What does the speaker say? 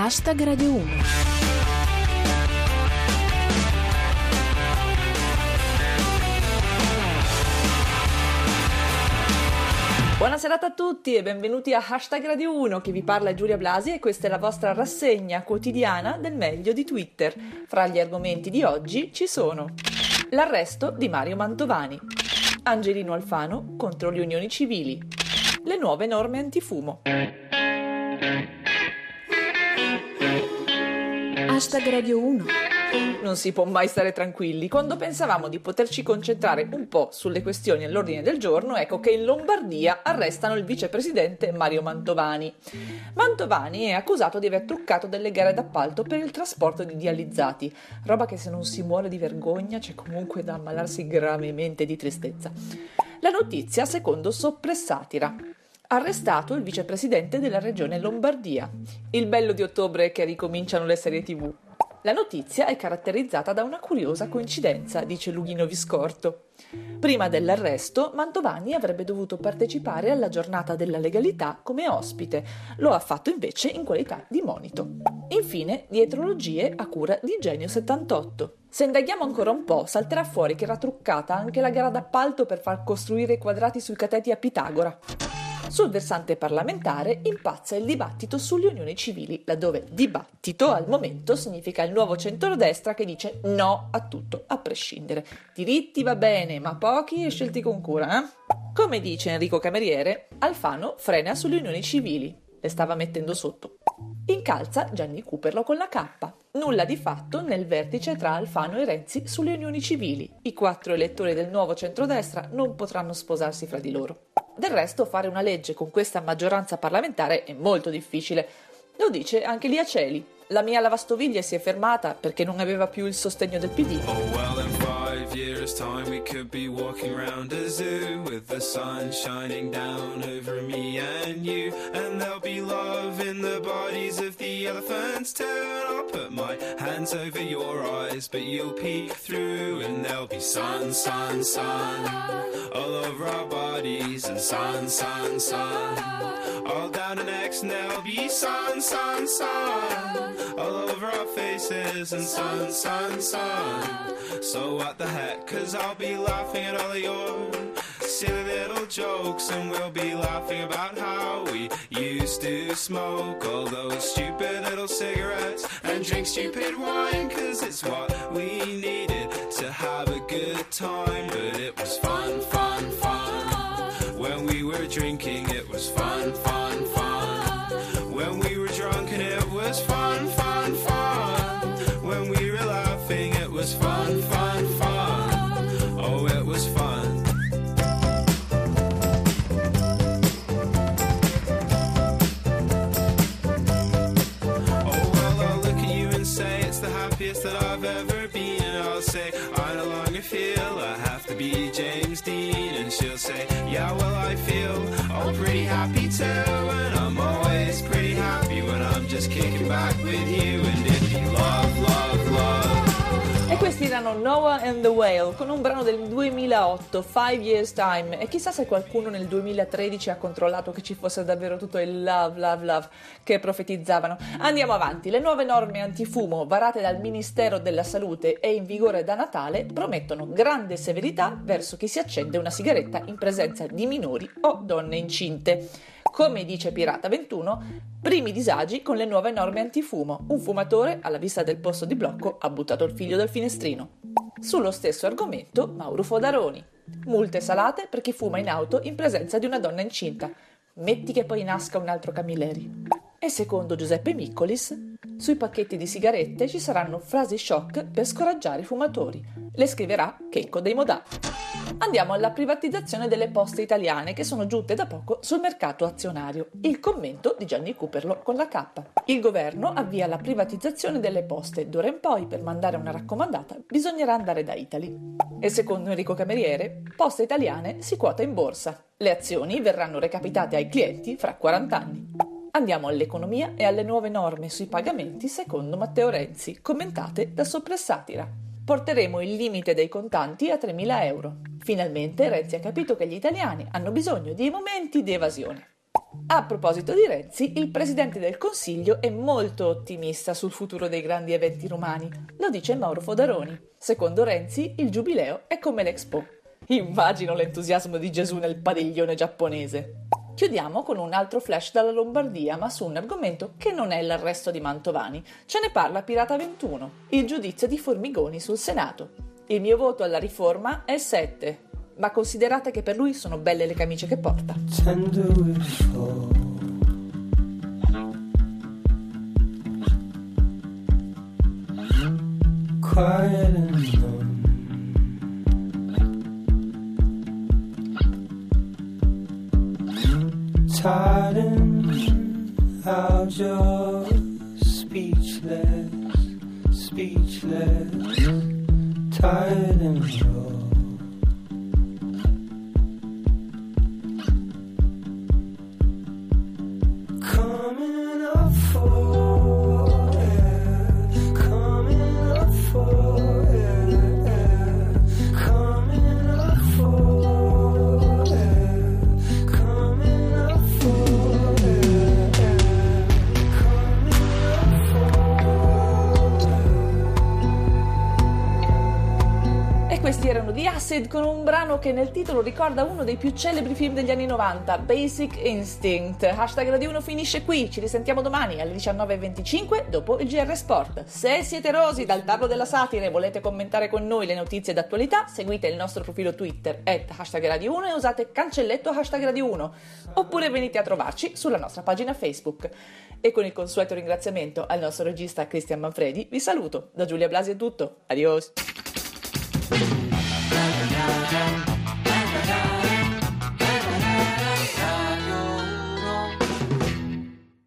Hashtag Radio 1. Buonasera a tutti e benvenuti a Hashtag Radio 1, che vi parla Giulia Blasi e questa è la vostra rassegna quotidiana del meglio di Twitter. Fra gli argomenti di oggi ci sono l'arresto di Mario Mantovani, Angelino Alfano contro le unioni civili, le nuove norme antifumo. Hashtag Radio 1. Non si può mai stare tranquilli. Quando pensavamo di poterci concentrare un po' sulle questioni all'ordine del giorno, ecco che in Lombardia arrestano il vicepresidente Mario Mantovani. Mantovani è accusato di aver truccato delle gare d'appalto per il trasporto di dializzati, roba che se non si muore di vergogna c'è comunque da ammalarsi gravemente di tristezza. La notizia secondo Soppressatira. Arrestato il vicepresidente della regione Lombardia. Il bello di ottobre è che ricominciano le serie tv. La notizia è caratterizzata da una curiosa coincidenza, dice Lughino Viscorto. Prima dell'arresto, Mantovani avrebbe dovuto partecipare alla giornata della legalità come ospite, lo ha fatto invece in qualità di monito. Infine, dietrologie a cura di Genio 78. Se indaghiamo ancora un po', salterà fuori che era truccata anche la gara d'appalto per far costruire i quadrati sui cateti a Pitagora. Sul versante parlamentare impazza il dibattito sulle unioni civili, laddove dibattito al momento significa il nuovo centrodestra che dice no a tutto, a prescindere. Diritti va bene, ma pochi e scelti con cura, eh? Come dice Enrico Cameriere, Alfano frena sulle unioni civili. Le stava mettendo sotto. Incalza Gianni Cooperlo con la K. Nulla di fatto nel vertice tra Alfano e Renzi sulle unioni civili. I quattro elettori del nuovo centrodestra non potranno sposarsi fra di loro. Del resto fare una legge con questa maggioranza parlamentare è molto difficile. Lo dice anche Lia Celi. La mia lavastoviglie si è fermata perché non aveva più il sostegno del PD. Oh, well, years' time, we could be walking around a zoo with the sun shining down over me and you. And there'll be love in the bodies of the elephants too. And I'll put my hands over your eyes, but you'll peek through. And there'll be sun, sun, sun all over our bodies. And sun, sun, sun all down our necks. And there'll be sun, sun, sun all over our faces. And sun, sun, sun. So what the heck? Cause I'll be laughing at all of your silly little jokes. And we'll be laughing about how we used to smoke all those stupid little cigarettes and drink stupid wine. Cause it's what we needed to have a good time. Was fun, fun, fun. Oh, it was fun. Oh, well, I'll look at you and say it's the happiest that I've ever been. And I'll say, I no longer feel I have to be James Dean. And she'll say, Yeah, well, I feel all pretty happy too. And I'm always pretty happy when I'm just kicking back with you. And it'd be love, questi erano Noah and the Whale con un brano del 2008, Five Years Time. E chissà se qualcuno nel 2013 ha controllato che ci fosse davvero tutto il love, love, love che profetizzavano. Andiamo avanti. Le nuove norme antifumo varate dal Ministero della Salute e in vigore da Natale promettono grande severità verso chi si accende una sigaretta in presenza di minori o donne incinte. Come dice Pirata 21, primi disagi con le nuove norme antifumo. Un fumatore, alla vista del posto di blocco, ha buttato il figlio dal finestrino. Sullo stesso argomento, Mauro Fodaroni. Multe salate per chi fuma in auto in presenza di una donna incinta. Metti che poi nasca un altro Camilleri. E secondo Giuseppe Miccolis, sui pacchetti di sigarette ci saranno frasi shock per scoraggiare i fumatori. Le scriverà Checco dei Modà. Andiamo alla privatizzazione delle poste italiane che sono giunte da poco sul mercato azionario. Il commento di Gianni Cooperlo con la K. Il governo avvia la privatizzazione delle poste. D'ora in poi, per mandare una raccomandata, bisognerà andare da Italy. E secondo Enrico Cameriere, Poste Italiane si quota in borsa. Le azioni verranno recapitate ai clienti fra 40 anni. Andiamo all'economia e alle nuove norme sui pagamenti secondo Matteo Renzi, commentate da Soppressatira. Porteremo il limite dei contanti a 3.000 euro. Finalmente Renzi ha capito che gli italiani hanno bisogno di momenti di evasione. A proposito di Renzi, il Presidente del Consiglio è molto ottimista sul futuro dei grandi eventi romani. Lo dice Mauro Fodaroni. Secondo Renzi, il Giubileo è come l'Expo. Immagino l'entusiasmo di Gesù nel padiglione giapponese. Chiudiamo con un altro flash dalla Lombardia, ma su un argomento che non è l'arresto di Mantovani. Ce ne parla Pirata 21, il giudizio di Formigoni sul Senato. Il mio voto alla riforma è 7, ma considerate che per lui sono belle le camicie che porta. Quiet and tired and out your speechless, speechless, tired and Questi erano The Acid con un brano che nel titolo ricorda uno dei più celebri film degli anni 90, Basic Instinct. Hashtag Radio 1 finisce qui, ci risentiamo domani alle 19.25 dopo il GR Sport. Se siete rosi dal tavolo della satira e volete commentare con noi le notizie d'attualità, seguite il nostro profilo Twitter at hashtag Radio 1 e usate cancelletto hashtag Radio 1, oppure venite a trovarci sulla nostra pagina Facebook. E con il consueto ringraziamento al nostro regista Cristian Manfredi vi saluto. Da Giulia Blasi è tutto. Adios! thank you